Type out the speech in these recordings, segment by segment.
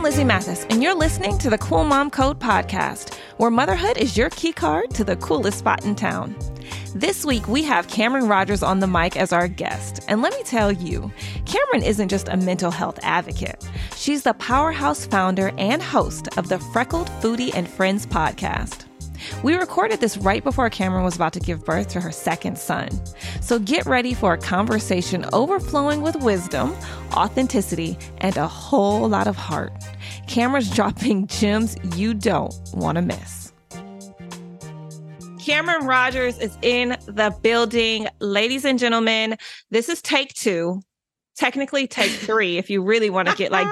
I'm Lizzy Mathis, and you're listening to the Cool Mom Code podcast, where motherhood is your key card to the coolest spot in town. This week, we have Cameron Rogers on the mic as our guest. And let me tell you, Cameron isn't just a mental health advocate. She's the powerhouse founder and host of the Freckled Foodie and Friends podcast. We recorded this right before Cameron was about to give birth to her second son. So get ready for a conversation overflowing with wisdom, authenticity, and a whole lot of heart. Cameron's dropping gems you don't want to miss. Cameron Rogers is in the building. Ladies and gentlemen, this is take two, technically take three if you really want to get like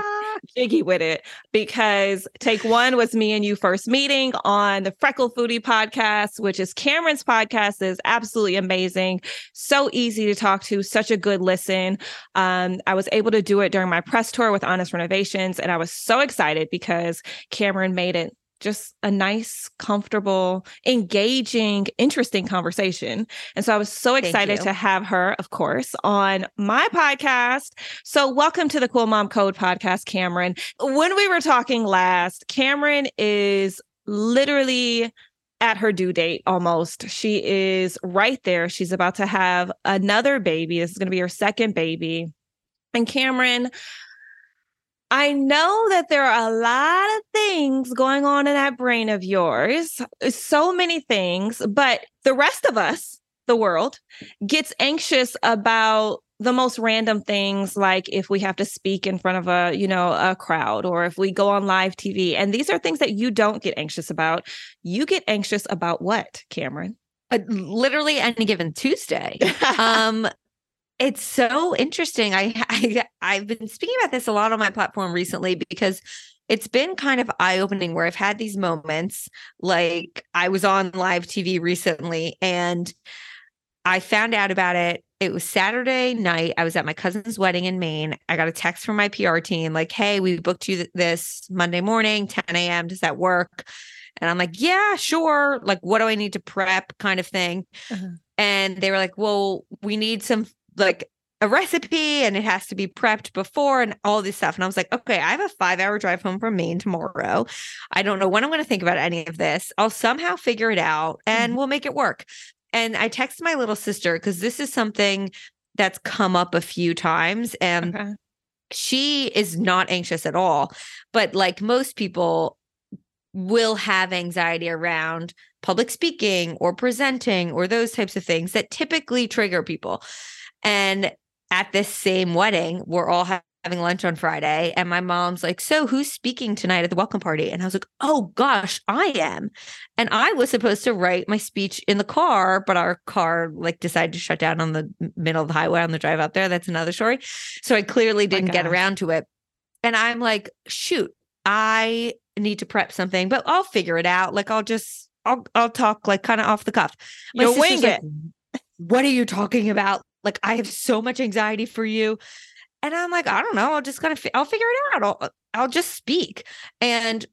jiggy with it because take one was me and you first meeting on the Freckled Foodie podcast, which is Cameron's podcast, is absolutely amazing. So easy to talk to, such a good listen. Um, I was able to do it during my press tour with Honest Renovations, and I was so excited because Cameron made it just a nice, comfortable, engaging, interesting conversation. And so I was so excited to have her, of course, on my podcast. So, welcome to the Cool Mom Code podcast, Cameron. When we were talking last, Cameron is literally at her due date almost. She is right there. She's about to have another baby. This is going to be her second baby. And Cameron, I know that there are a lot of things going on in that brain of yours, so many things, but the rest of us, the world, gets anxious about the most random things like if we have to speak in front of a you know a crowd or if we go on live tv and these are things that you don't get anxious about. You get anxious about what cameron? Uh, literally any given tuesday. Um it's so interesting. I, I I've been speaking about this a lot on my platform recently because it's been kind of eye-opening where I've had these moments like I was on live TV recently and I found out about it. It was Saturday night. I was at my cousin's wedding in Maine. I got a text from my PR team like, "Hey, we booked you this Monday morning, 10 a.m. Does that work?" And I'm like, "Yeah, sure." Like, what do I need to prep, kind of thing. Uh-huh. And they were like, "Well, we need some like a recipe and it has to be prepped before and all this stuff. And I was like, okay, I have a five hour drive home from Maine tomorrow. I don't know when I'm going to think about any of this. I'll somehow figure it out and mm-hmm. we'll make it work. And I text my little sister because this is something that's come up a few times. And okay. she is not anxious at all. But like most people, will have anxiety around public speaking or presenting or those types of things that typically trigger people. And at this same wedding, we're all having lunch on Friday. And my mom's like, So who's speaking tonight at the welcome party? And I was like, Oh gosh, I am. And I was supposed to write my speech in the car, but our car like decided to shut down on the middle of the highway on the drive up there. That's another story. So I clearly didn't get around to it. And I'm like, shoot, I need to prep something, but I'll figure it out. Like I'll just I'll I'll talk like kind of off the cuff. My You'll wing it. What are you talking about? Like, I have so much anxiety for you. And I'm like, I don't know. I'll just kind of, I'll figure it out. I'll, uh, I'll just speak. And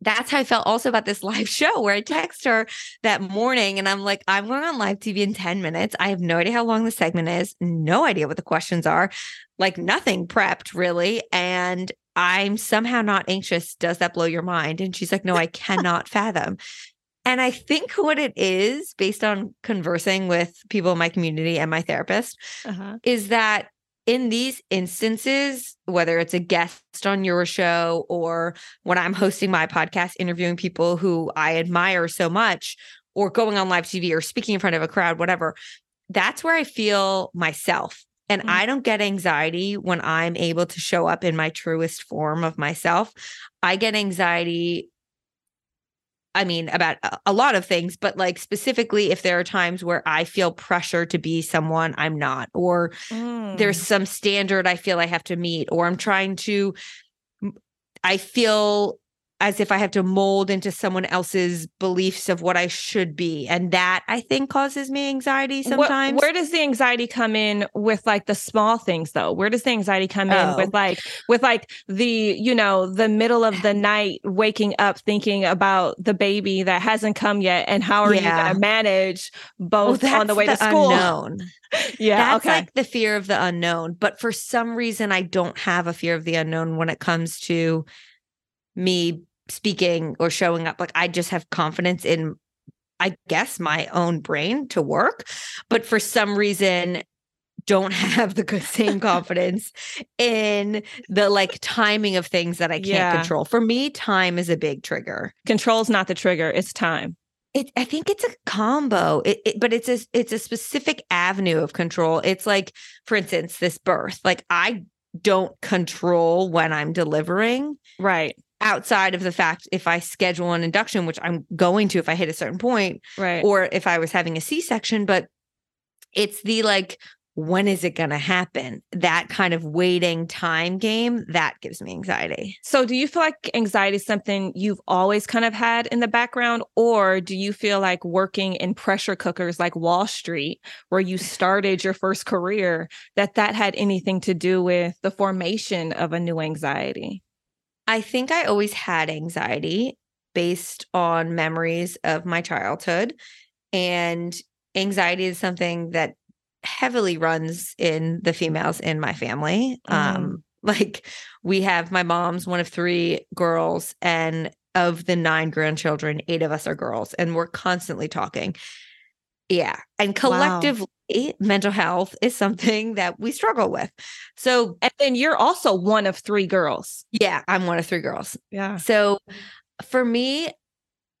that's how I felt also about this live show where I text her that morning and I'm like, I'm going on live TV in 10 minutes. I have no idea how long the segment is, no idea what the questions are, like nothing prepped really. And I'm somehow not anxious. Does that blow your mind? And she's like, No, I cannot fathom. And I think what it is, based on conversing with people in my community and my therapist, uh-huh. is that in these instances, whether it's a guest on your show or when I'm hosting my podcast, interviewing people who I admire so much, or going on live TV or speaking in front of a crowd, whatever, that's where I feel myself. And mm-hmm. I don't get anxiety when I'm able to show up in my truest form of myself. I get anxiety I mean, about a lot of things, but like specifically, if there are times where I feel pressure to be someone I'm not, or mm. there's some standard I feel I have to meet, or I'm trying to, I feel as if I have to mold into someone else's beliefs of what I should be. And that I think causes me anxiety sometimes. What, where does the anxiety come in with like the small things though? Where does the anxiety come oh. in with oh. like with like the, you know, the middle of the night waking up thinking about the baby that hasn't come yet and how are yeah. you going to manage both well, on the way the to school? Unknown. yeah, that's okay. like the fear of the unknown, but for some reason I don't have a fear of the unknown when it comes to me speaking or showing up like i just have confidence in i guess my own brain to work but for some reason don't have the same confidence in the like timing of things that i can't yeah. control for me time is a big trigger control's not the trigger it's time it, I think it's a combo, it, it, but it's a it's a specific avenue of control. It's like, for instance, this birth. Like I don't control when I'm delivering, right? Outside of the fact if I schedule an induction, which I'm going to if I hit a certain point, right? Or if I was having a C section, but it's the like, when is it going to happen? That kind of waiting time game that gives me anxiety. So, do you feel like anxiety is something you've always kind of had in the background, or do you feel like working in pressure cookers like Wall Street, where you started your first career, that that had anything to do with the formation of a new anxiety? I think I always had anxiety based on memories of my childhood. And anxiety is something that heavily runs in the females in my family. Mm. Um, like we have my mom's one of three girls, and of the nine grandchildren, eight of us are girls, and we're constantly talking. Yeah. And collectively. Eh, mental health is something that we struggle with. So, and then you're also one of three girls. Yeah. I'm one of three girls. Yeah. So, for me,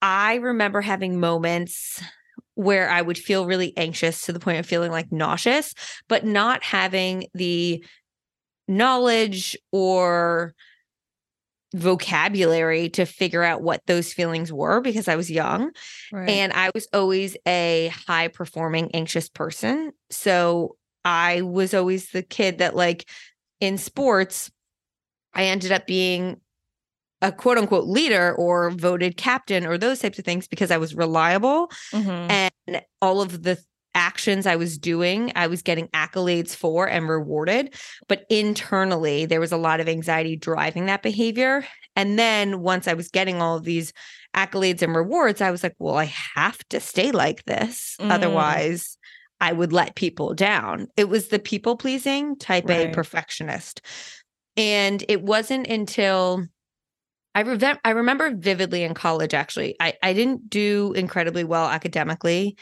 I remember having moments where I would feel really anxious to the point of feeling like nauseous, but not having the knowledge or vocabulary to figure out what those feelings were because I was young. Right. And I was always a high performing, anxious person. So I was always the kid that, like, in sports, I ended up being a quote unquote leader or voted captain or those types of things because I was reliable mm-hmm. and all of the actions I was doing, I was getting accolades for and rewarded. But internally, there was a lot of anxiety driving that behavior. And then once I was getting all of these accolades and rewards, I was like, well, I have to stay like this. Mm. Otherwise, I would let people down. It was the people pleasing type right. A perfectionist. And it wasn't until I, re- I remember vividly in college, actually, I, I didn't do incredibly well academically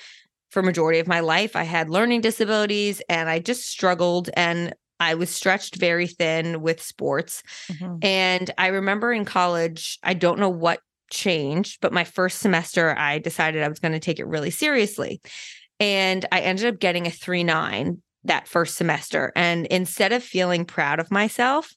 for majority of my life. I had learning disabilities and I just struggled and I was stretched very thin with sports. Mm-hmm. And I remember in college, I don't know what changed, but my first semester, I decided I was going to take it really seriously. And I ended up getting a 3 9 that first semester. And instead of feeling proud of myself,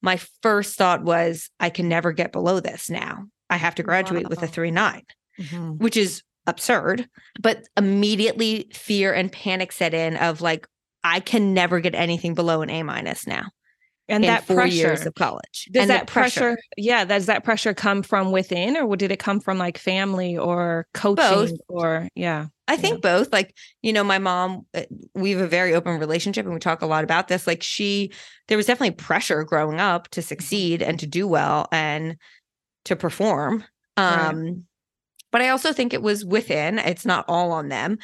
my first thought was, I can never get below this now. I have to graduate wow. with a 3 9, mm-hmm. which is absurd. But immediately fear and panic set in of like, I can never get anything below an A minus now. And that four pressure, years of college. Does and that pressure, pressure, yeah, does that pressure come from within or did it come from like family or coaching both. or yeah? I think yeah. both. Like, you know, my mom, uh, we have a very open relationship and we talk a lot about this. Like, she, there was definitely pressure growing up to mm-hmm. succeed and to do well and to perform. Um, right. But I also think it was within, it's not all on them.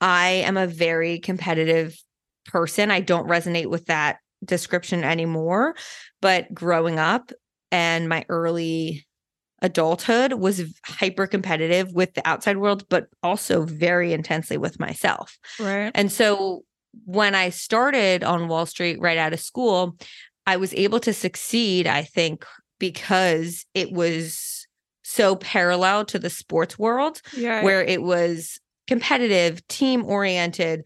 I am a very competitive person. I don't resonate with that description anymore. But growing up and my early adulthood was hyper competitive with the outside world, but also very intensely with myself. Right. And so when I started on Wall Street right out of school, I was able to succeed, I think, because it was so parallel to the sports world Yeah. where it was competitive, team oriented,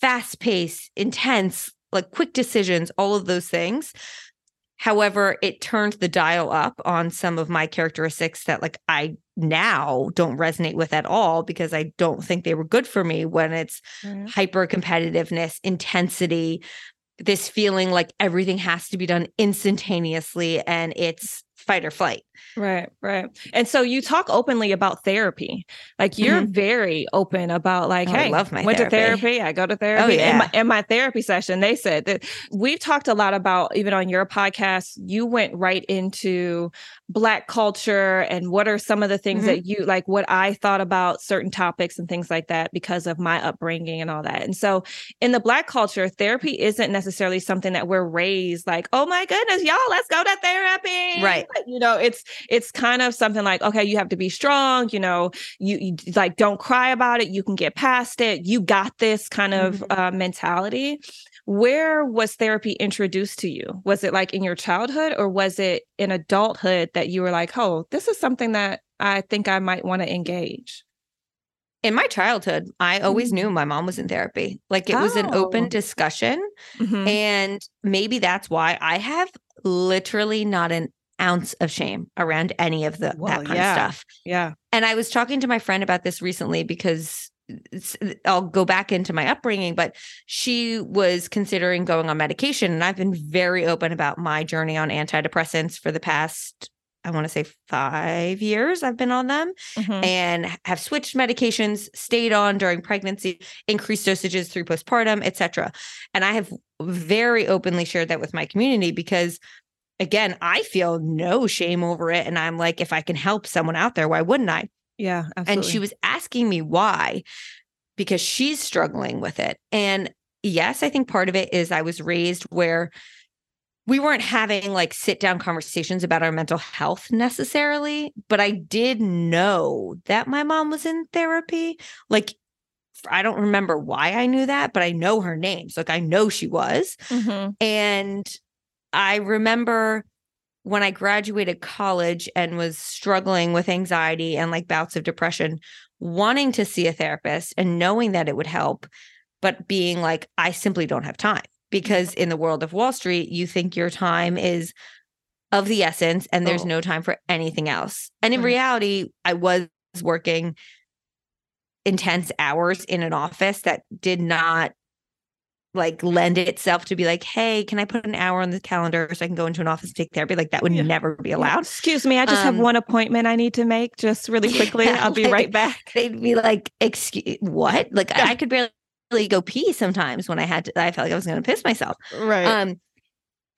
fast paced, intense, like quick decisions, all of those things. However, it turned the dial up on some of my characteristics that like I now don't resonate with at all because I don't think they were good for me when it's Right. hyper competitiveness, intensity, this feeling like everything has to be done instantaneously and it's fight or flight. Right, right. And so you talk openly about therapy. Like you're very open about like, Mm-hmm. Oh, I love my went to therapy. Oh, therapy. I go to therapy. In, yeah. my, in my therapy session, they said that we've talked a lot about even on your podcast, you went right into black culture and what are some of the things Mhm. that you like what I thought about certain topics and things like that because of my upbringing and all that. And so in the black culture, therapy isn't necessarily something that we're raised like, oh my goodness, y'all, let's go to therapy. Right. You know, it's it's kind of something like, okay, you have to be strong, you know, you, you like don't cry about it, you can get past it, you got this kind of uh, mentality. Where was therapy introduced to you? Was it like in your childhood or was it in adulthood that you were like, oh, this is something that I think I might want to engage? In my childhood, I always knew my mom was in therapy. Like it was an Mm. Oh. open discussion. Mhm. And maybe that's why I have literally not an ounce of shame around any of the Well, that kind yeah. of stuff. Yeah. And I was talking to my friend about this recently because I'll go back into my upbringing, but she was considering going on medication. And I've been very open about my journey on antidepressants for the past, I want to say five years. I've been on them Mhm. and have switched medications, stayed on during pregnancy, increased dosages through postpartum, etc. And I have very openly shared that with my community because again, I feel no shame over it and I'm like if I can help someone out there, why wouldn't I? Yeah. And she was asking me why because she's struggling with it. And yes, I think part of it is I was raised where we weren't having like sit down conversations about our mental health necessarily, but I did know that my mom was in therapy. Like, I don't remember why I knew that, but I know her names. Like, I know she was. Mhm. And I remember when I graduated college and was struggling with anxiety and like bouts of depression, wanting to see a therapist and knowing that it would help, but being like, I simply don't have time. Because in the world of Wall Street, you think your time is of the essence and there's Oh. no time for anything else. And in reality, I was working intense hours in an office that did not like lend itself to be like, hey, can I put an hour on the calendar so I can go into an office and take therapy? Like that would Yeah. never be allowed. Excuse me, I just have Um, one appointment I need to make just really quickly. Yeah, I'll be like- right back. They'd be like, excuse what? Like Yeah. I could barely go pee sometimes when I had to, I felt like I was going to piss myself. Right. Um,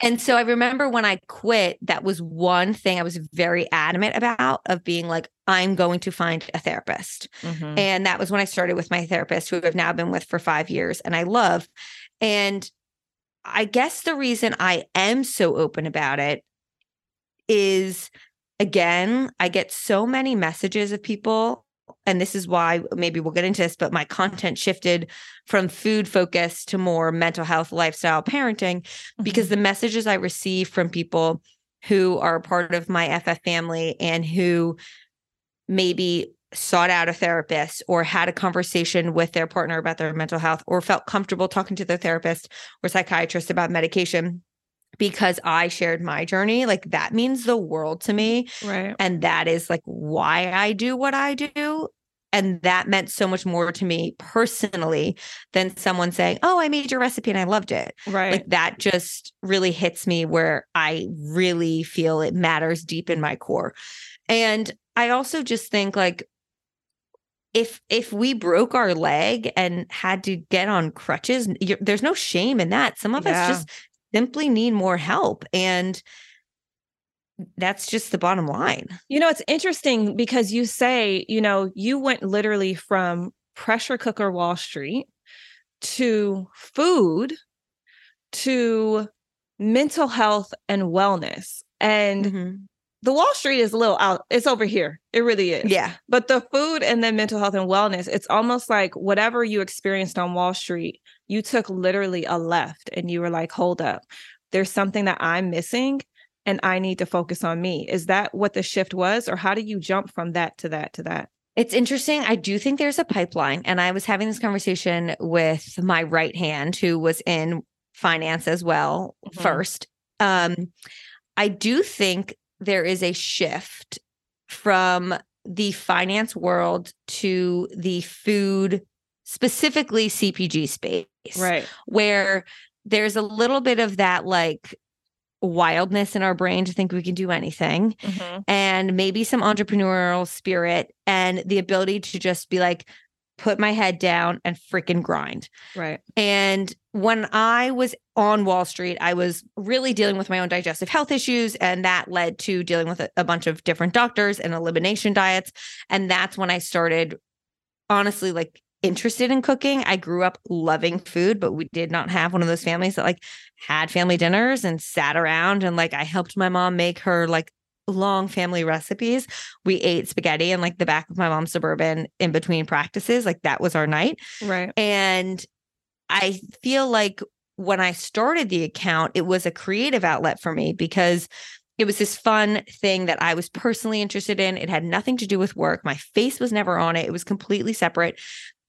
and so I remember when I quit, that was one thing I was very adamant about of being like, I'm going to find a therapist. Mhm. And that was when I started with my therapist, who I've now been with for five years and I love. And I guess the reason I am so open about it is again, I get so many messages of people. And this is why maybe we'll get into this, but my content shifted from food focus to more mental health, lifestyle, parenting because mm-hmm. the messages I receive from people who are part of my FF family and who maybe sought out a therapist or had a conversation with their partner about their mental health or felt comfortable talking to their therapist or psychiatrist about medication because I shared my journey, like that means the world to me. right. And that is like why I do what I do. And that meant so much more to me personally than someone saying, Oh, I made your recipe and I loved it. Right. Like that just really hits me where I really feel it matters deep in my core. And I also just think like if if we broke our leg and had to get on crutches, there's no shame in that. Some of Yeah. us just simply need more help and that's just the bottom line. You know, it's interesting because you say, you know, you went literally from pressure cooker Wall Street to food to mental health and wellness. And Mhm. The Wall Street is a little out. It's over here. It really is. Yeah. But the food and then mental health and wellness, it's almost like whatever you experienced on Wall Street, you took literally a left and you were like, hold up, there's something that I'm missing and I need to focus on me. Is that what the shift was? Or how do you jump from that to that to that? It's interesting. I do think there's a pipeline. And I was having this conversation with my right hand, who was in finance as well Mhm. first. Um, I do think there is a shift from the finance world to the food, specifically CPG space, Right. where there's a little bit of that like wildness in our brain to think we can do anything Mhm. and maybe some entrepreneurial spirit and the ability to just be like put my head down and freaking grind. Right. And when I was on Wall Street, I was really dealing with my own digestive health issues. And that led to dealing with a, a bunch of different doctors and elimination diets. And that's when I started, honestly, like interested in cooking. I grew up loving food, but we did not have one of those families that like had family dinners and sat around and like I helped my mom make her like long family recipes. We ate spaghetti in like the back of my mom's suburban in between practices. Like that was our night. Right. And I feel like when I started the account, it was a creative outlet for me because it was this fun thing that I was personally interested in. It had nothing to do with work. My face was never on it, it was completely separate.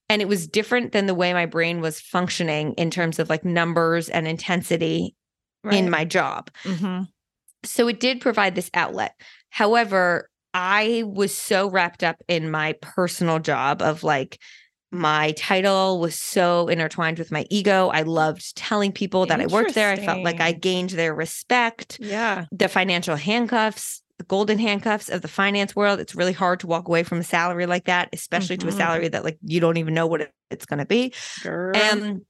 And it was different than the way my brain was functioning in terms of like numbers and intensity right. in my job. Mhm. So it did provide this outlet. However, I was so wrapped up in my personal job of like my title was so intertwined with my ego. I loved telling people that I worked there. I felt like I gained their respect. Yeah. The financial handcuffs, the golden handcuffs of the finance world. It's really hard to walk away from a salary like that, especially to a Mhm. salary that like you don't even know what it's going to be. Girl. And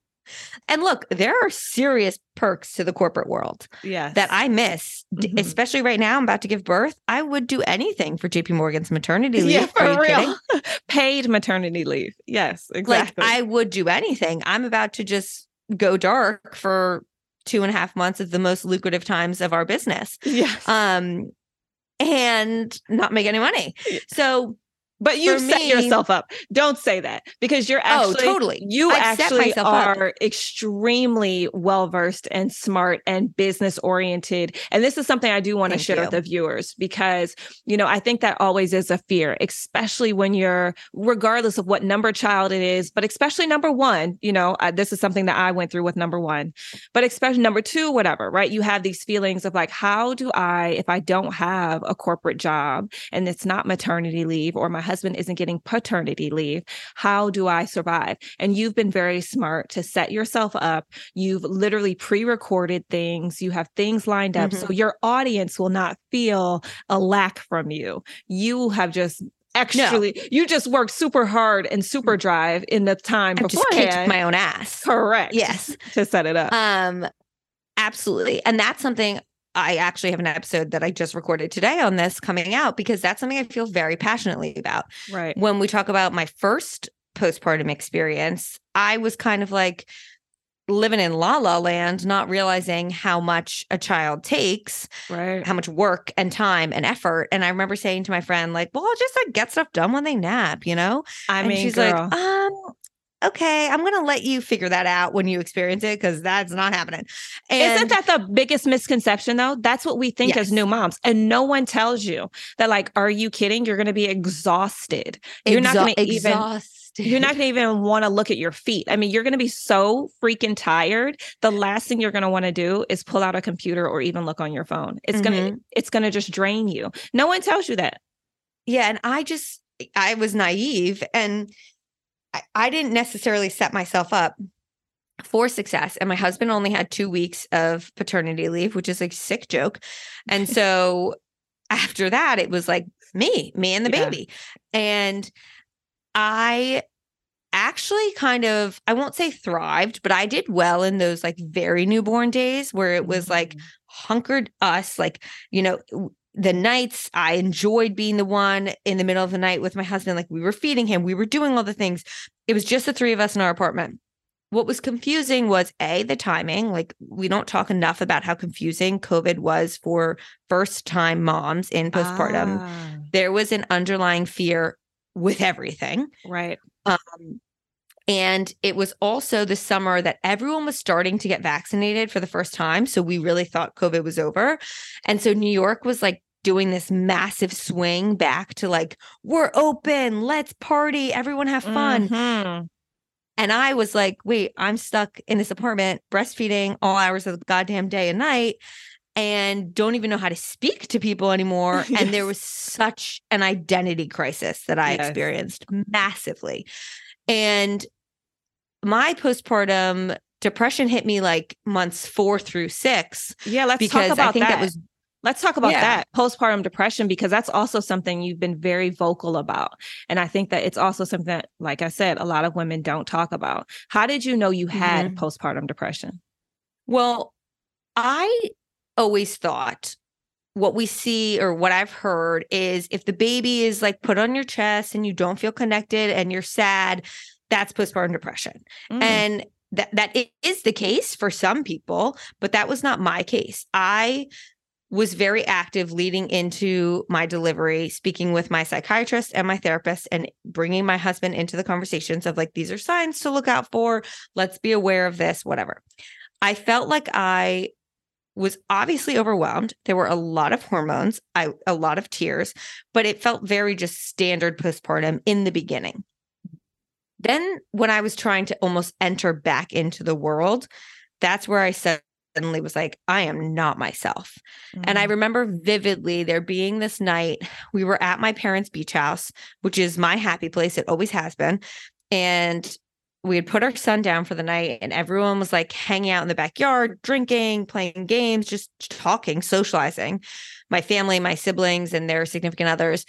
and look, there are serious perks to the corporate world yes. that I miss, Mhm. especially right now. I'm about to give birth. I would do anything for JP Morgan's maternity leave. Yeah, for real. Paid maternity leave. Yes, exactly. Like I would do anything. I'm about to just go dark for two and a half months of the most lucrative times of our business. yes. Um and not make any money. Yeah. So but you set me- yourself up. Don't say that because you're actually Oh, totally. You I've actually myself up. are extremely well versed and smart and business oriented. And this is something I do want to share with the viewers because you know I think that always is a fear, especially when you're regardless of what number child it is, but especially number one. You know, uh, this is something that I went through with number one, but especially number two, whatever. Right? You have these feelings of like, how do I, if I don't have a corporate job and it's not maternity leave or my husband isn't getting paternity leave, how do I survive? And you've been very smart to set yourself up. You've literally pre recorded things, you have things lined up. So your audience will not feel a lack from you. You have just actually, you just worked super hard and super drive in the time I've just kicked beforehand. my own ass. Correct. Yes. To set it up. Um, absolutely. And that's something I actually have an episode that I just recorded today on this coming out because that's something I feel very passionately about. right. When we talk about my first postpartum experience, I was kind of like living in la la land, not realizing how much a child takes, Right. how much work and time and effort. And I remember saying to my friend, like, well, I'll just like get stuff done when they nap, you know? I and mean, she's girl. like, um, okay, I'm gonna let you figure that out when you experience it because that's not happening. And Isn't that the biggest misconception though? That's what we think as new moms. And no one tells you that like, are you kidding? You're gonna be exhausted. You're not gonna even exhausted. you're not gonna even want to look at your feet. I mean, you're gonna be so freaking tired. The last thing you're gonna want to do is pull out a computer or even look on your phone. It's gonna Mhm. it's gonna just drain you. No one tells you that. Yeah, and I just I was naive and I, I didn't necessarily set myself up for success. And my husband only had two weeks of paternity leave, which is a sick joke. And so after that, it was like me, me and the Yeah. baby. And I actually kind of, I won't say thrived, but I did well in those like very newborn days where it was like mm. hunkered us, like, you know, the nights I enjoyed being the one in the middle of the night with my husband. Like we were feeding him, we were doing all the things. It was just the three of us in our apartment. what was confusing was a the timing like we don't talk enough about how confusing covid was for first time moms in postpartum Ah, there was an underlying fear with everything right. um, and it was also the summer that everyone was starting to get vaccinated for the first time so we really thought covid was over and so new york was like doing this massive swing back to like we're open let's party everyone have fun Mhm. and I was like, wait, I'm stuck in this apartment breastfeeding all hours of the goddamn day and night and don't even know how to speak to people anymore. And there was such an identity crisis that I Yes. experienced massively. And my postpartum depression hit me like months four through six Yeah, let's because talk about I think that. that was Let's talk about Yeah. that postpartum depression because that's also something you've been very vocal about. And I think that it's also something that, like I said, a lot of women don't talk about. How did you know you had Mhm. postpartum depression? Well, I always thought what we see or what I've heard is if the baby is like put on your chest and you don't feel connected and you're sad, that's postpartum depression. Mm. And that that i- the case for some people, but that was not my case. I was very active leading into my delivery, speaking with my psychiatrist and my therapist, and bringing my husband into the conversations of like, these are signs to look out for. Let's be aware of this, whatever. I felt like I was obviously overwhelmed. There were a lot of hormones, I, a lot of tears, but it felt very just standard postpartum in the beginning. Then, when I was trying to almost enter back into the world, that's where I suddenly was like, I am not myself. And I Mm. remember vividly there being this night, we were at my parents' beach house, which is my happy place. It always has been. And we had put our son down for the night, and everyone was like hanging out in the backyard, drinking, playing games, just talking, socializing. My family, my siblings, and their significant others.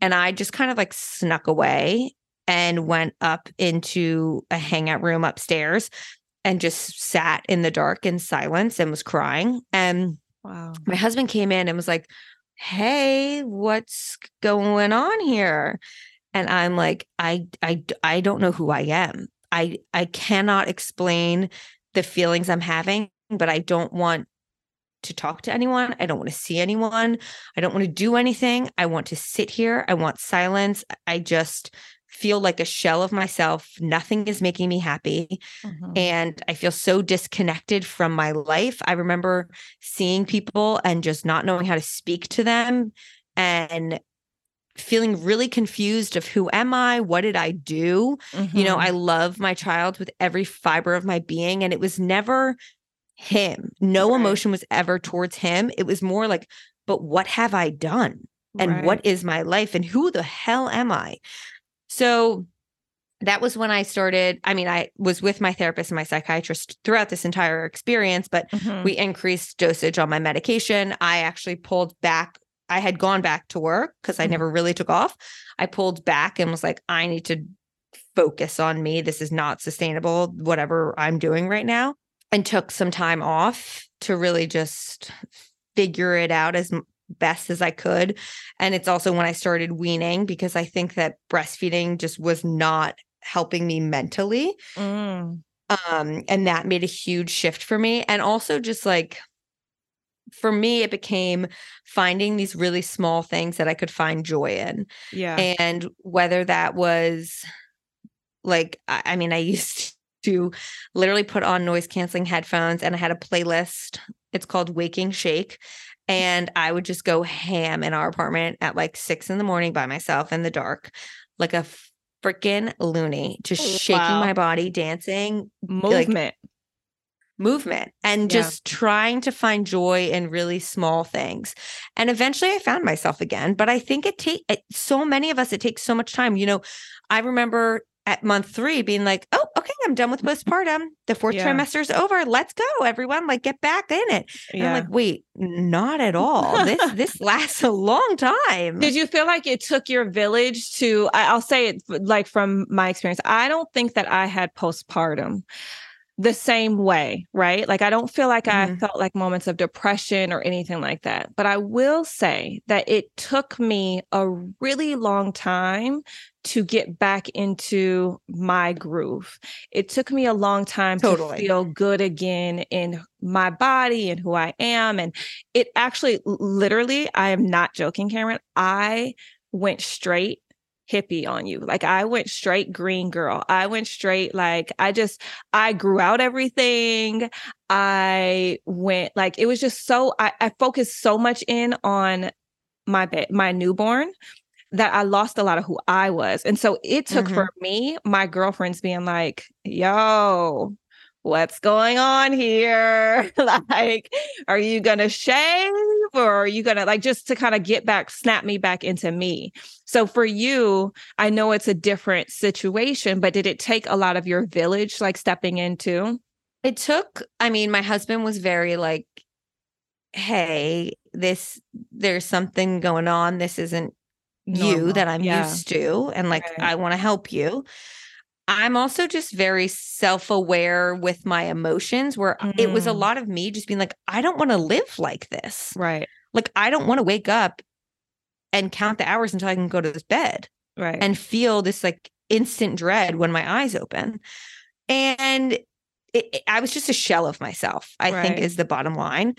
And I just kind of like snuck away and went up into a hangout room upstairs and just sat in the dark in silence and was crying. And wow. my husband came in and was like, "Hey, what's going on here?" And I'm like, "I I I don't know who I am. I I cannot explain the feelings I'm having, but I don't want to talk to anyone. I don't want to see anyone. I don't want to do anything. I want to sit here. I want silence. I just feel like a shell of myself. Nothing is making me happy Mhm. and I feel so disconnected from my life. I remember seeing people and just not knowing how to speak to them and feeling really confused of who am I? What did I do? You know, Mhm. I love my child with every fiber of my being and it was never him. No Right. emotion was ever towards him. It was more like, but what have I done? and Right. what is my life and who the hell am I? So that was when I started. I mean, I was with my therapist and my psychiatrist throughout this entire experience, but Mhm. we increased dosage on my medication. I actually pulled back. I had gone back to work because I Mhm. never really took off. I pulled back and was like, I need to focus on me. This is not sustainable, whatever I'm doing right now. And took some time off to really just figure it out as best as I could. And it's also when I started weaning because I think that breastfeeding just was not helping me mentally Mm. um and that made a huge shift for me and also just like for me it became finding these really small things that i could find joy in Yeah. and whether that was like I, mean i used to literally put on noise canceling headphones and i had a playlist it's called waking shake and i would just go ham in our apartment at like six in the morning by myself in the dark like a freaking loony just oh, shaking Wow. my body dancing Movement. Movement and Yeah. just trying to find joy in really small things. And eventually I found myself again, but I think it take it, so many of us it takes so much time. You know, I remember at month 3 being like, "Oh, okay, I'm done with postpartum. The fourth Yeah. trimester's over. Let's go, everyone. Like get back in it." Yeah. I'm like, "Wait, not at all. This this lasts a long time." Did you feel like it took your village to? I- I'll say it like from my experience. I don't think that I had postpartum. The same way, right? Like I don't feel like mm-hmm. I felt like moments of depression or anything like that. But I will say that it took me a really long time to get back into my groove. It took me a long time totally. to feel good again in my body and who I am. And it actually, literally, I am not joking, Cameron. I went straight hippie on you. Like I went straight green girl. I went straight like I just I grew out everything. I went like it was just so I, I focused so much in on my my newborn that I lost a lot of who I was. And so it took mm-hmm. for me, my girlfriends being like, yo, what's going on here? like, are you going to shave or are you going to like just to kind of get back, snap me back into me? So for you, I know it's a different situation, but did it take a lot of your village like stepping into? It took, I mean, my husband was very like, hey, this, there's something going on. This isn't Normal. you that I'm yeah. used to. And like. I want to help you. I'm also just very self aware with my emotions, where mm. it was a mm. lot of me just being like, I don't want to live like this. Right. Like, I don't want to wake up and count the hours until I can go to this bed. Right. And feel this like instant dread when my eyes open. And it, it, I was just a shell of myself, I right. think is the bottom line.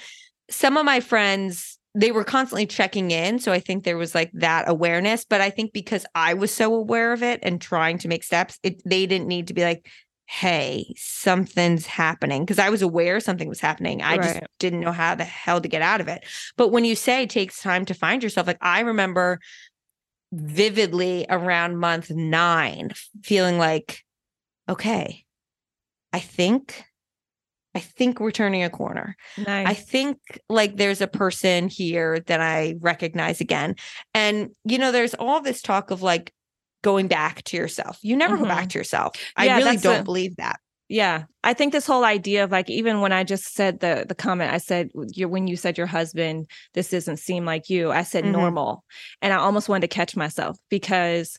Some of my friends they were constantly checking in. So I think there was like that awareness. But I think because I was so aware of it and trying to make steps, it, they didn't need to be like, hey, something's happening. Because I was aware something was happening. I right. just didn't know how the hell to get out of it. But when you say it takes time to find yourself, like I remember vividly around month nine feeling like, okay, I think I think we're turning a corner. Nice. I think like there's a person here that I recognize again. And, you know, there's all this talk of like going back to yourself. You never mm-hmm. go back mm-hmm. to yourself. Yeah, I really don't a, believe that. Yeah. I think this whole idea of like, even when I just said the the comment, I said, when you said your husband, this doesn't seem like you, I said mm-hmm. normal. And I almost wanted to catch myself because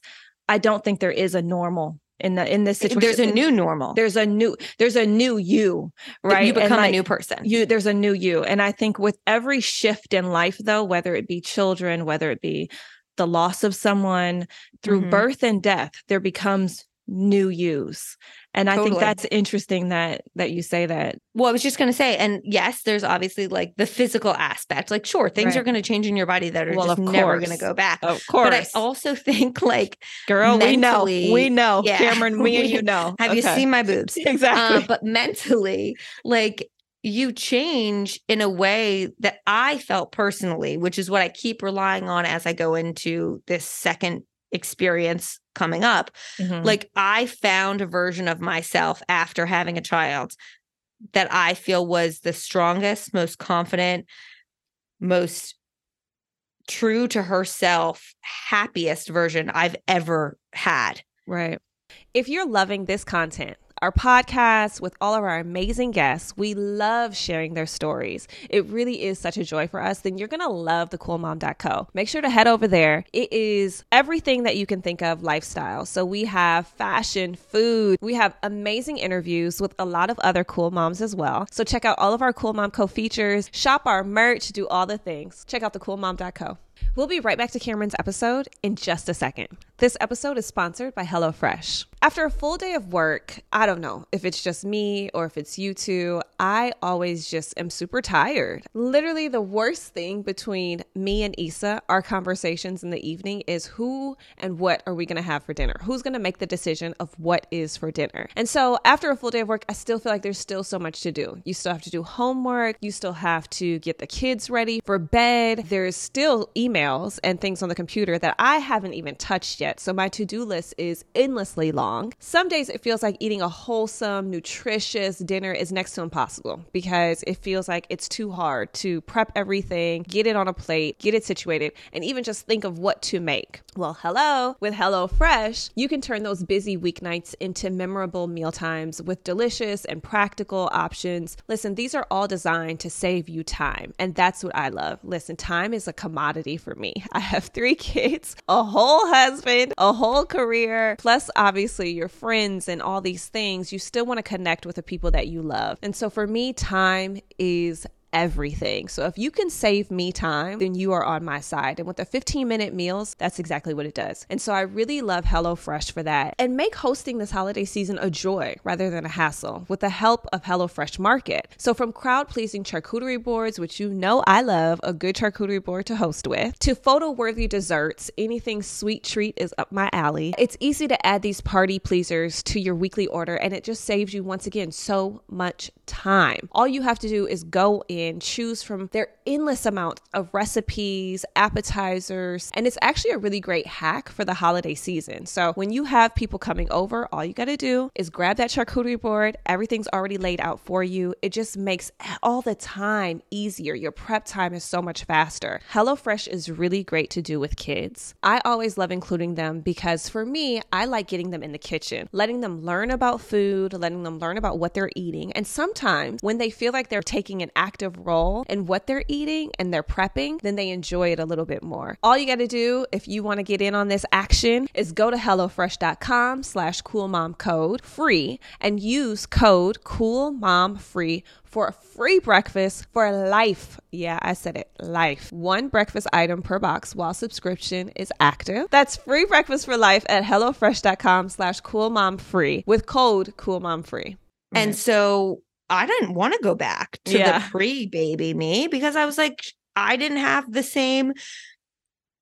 I don't think there is a normal in the in this situation. There's a new normal. There's a new there's a new you, right? You become like, a new person. You there's a new you. And I think with every shift in life though, whether it be children, whether it be the loss of someone through mm-hmm. birth and death, there becomes new yous. And totally. I think that's interesting that that you say that. Well, I was just going to say, and yes, there's obviously like the physical aspect. Like, sure, things right. are going to change in your body that are well, just never going to go back. Of course. But I also think, like, girl, mentally, we know, we know, yeah, Cameron, me and you know. Have okay. you seen my boobs? exactly. Uh, but mentally, like, you change in a way that I felt personally, which is what I keep relying on as I go into this second experience coming up. Mm-hmm. Like I found a version of myself after having a child that I feel was the strongest, most confident, most true to herself, happiest version I've ever had. Right. If you're loving this content, our podcast with all of our amazing guests. We love sharing their stories. It really is such a joy for us. Then you're going to love the coolmom.co. Make sure to head over there. It is everything that you can think of lifestyle. So we have fashion, food, we have amazing interviews with a lot of other cool moms as well. So check out all of our Cool Mom Co features, shop our merch, do all the things. Check out the coolmom.co. We'll be right back to Cameron's episode in just a second. This episode is sponsored by HelloFresh. After a full day of work, I don't know if it's just me or if it's you two, I always just am super tired. Literally, the worst thing between me and Issa, our conversations in the evening, is who and what are we gonna have for dinner? Who's gonna make the decision of what is for dinner? And so, after a full day of work, I still feel like there's still so much to do. You still have to do homework, you still have to get the kids ready for bed, there's still emails and things on the computer that I haven't even touched yet. So, my to do list is endlessly long. Some days it feels like eating a wholesome, nutritious dinner is next to impossible because it feels like it's too hard to prep everything, get it on a plate, get it situated, and even just think of what to make. Well, hello, with HelloFresh, you can turn those busy weeknights into memorable meal times with delicious and practical options. Listen, these are all designed to save you time, and that's what I love. Listen, time is a commodity for me. I have three kids, a whole husband, a whole career, plus obviously your friends and all these things, you still want to connect with the people that you love. And so for me, time is everything. So if you can save me time, then you are on my side. And with the 15 minute meals, that's exactly what it does. And so I really love HelloFresh for that. And make hosting this holiday season a joy rather than a hassle with the help of HelloFresh Market. So from crowd pleasing charcuterie boards, which you know I love a good charcuterie board to host with, to photo worthy desserts, anything sweet treat is up my alley. It's easy to add these party pleasers to your weekly order and it just saves you once again so much time. All you have to do is go in and choose from their endless amount of recipes, appetizers, and it's actually a really great hack for the holiday season. So when you have people coming over, all you got to do is grab that charcuterie board. Everything's already laid out for you. It just makes all the time easier. Your prep time is so much faster. HelloFresh is really great to do with kids. I always love including them because for me, I like getting them in the kitchen, letting them learn about food, letting them learn about what they're eating. And sometimes when they feel like they're taking an active role in what they're eating and they're prepping, then they enjoy it a little bit more. All you got to do if you want to get in on this action is go to HelloFresh.com slash CoolMomCode free and use code CoolMomFree for a free breakfast for life. Yeah, I said it, life. One breakfast item per box while subscription is active. That's free breakfast for life at HelloFresh.com slash CoolMomFree with code CoolMomFree. And so I didn't want to go back to Yeah. the pre baby me because I was like, I didn't have the same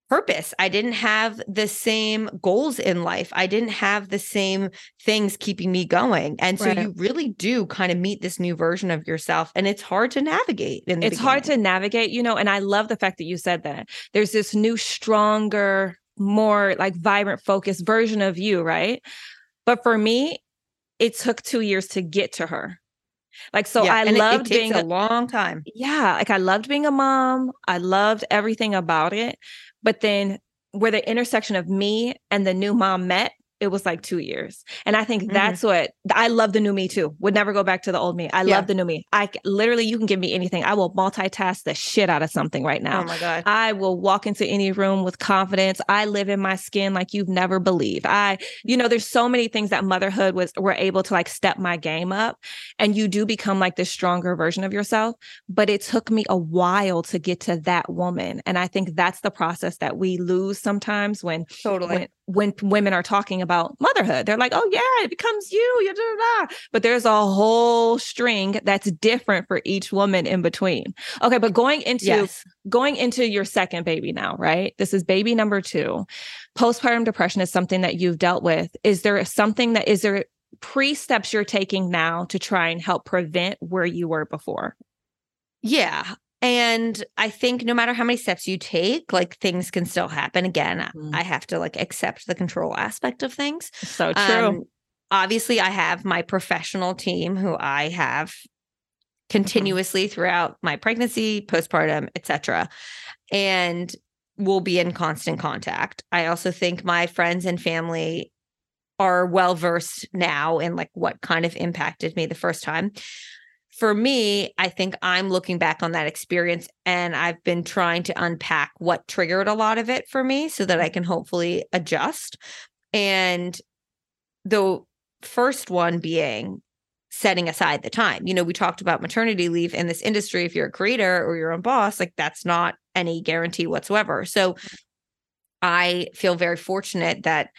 purpose. I didn't have the same goals in life. I didn't have the same things keeping me going. And so Right. you really do kind of meet this new version of yourself. And it's hard to navigate. In the it's hard to navigate, you know, and I love the fact that you said that. There's this new, stronger, more like vibrant, focused version of you, right? But for me, it took two years to get to her. Like, so Yeah, I it- loved it, takes being a long time. yeah, like I loved being a mom. I loved everything about it. But then where the intersection of me and the new mom met, it was like two years. And I think Mhm. that's what I love the new me too. Would never go back to the old me. I Yeah. love the new me. I literally, you can give me anything. I will multitask the shit out of something right now. Oh my God. I will walk into any room with confidence. I live in my skin like you've never believed. I, you know, there's so many things that motherhood was were able to like step my game up and you do become like this stronger version of yourself, but it took me a while to get to that woman. And I think that's the process that we lose sometimes when Totally. when when women are talking about motherhood. They're like, "Oh yeah, it becomes you." You da, da, da. But there's a whole string that's different for each woman in between. Okay, but going into yes. going into your second baby now, right? This is baby number two. Postpartum depression is something that you've dealt with. Is there something that is there pre steps you're taking now to try and help prevent where you were before? Yeah. And I think no matter how many steps you take, like things can still happen. Again, I- Mhm. I have to like accept the control aspect of things. So true. Um, obviously, I have my professional team who I have continuously throughout my pregnancy, postpartum, etc., and will be in constant contact. I also think my friends and family are well versed now in like what kind of impacted me the first time. For me, I think I'm looking back on that experience and I've been trying to unpack what triggered a lot of it for me so that I can hopefully adjust. And the first one being setting aside the time. You know, we talked about maternity leave in this industry. If you're a creator or your own boss, like that's not any guarantee whatsoever. So mm-hmm. I feel very fortunate that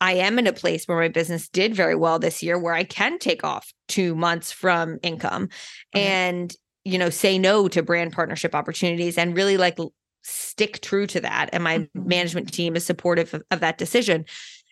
I am in a place where my business did very well this year, where I can take off two months from income Mhm. and, you know, say no to brand partnership opportunities and really like stick true to that. And my Mhm. management team is supportive of, of that decision.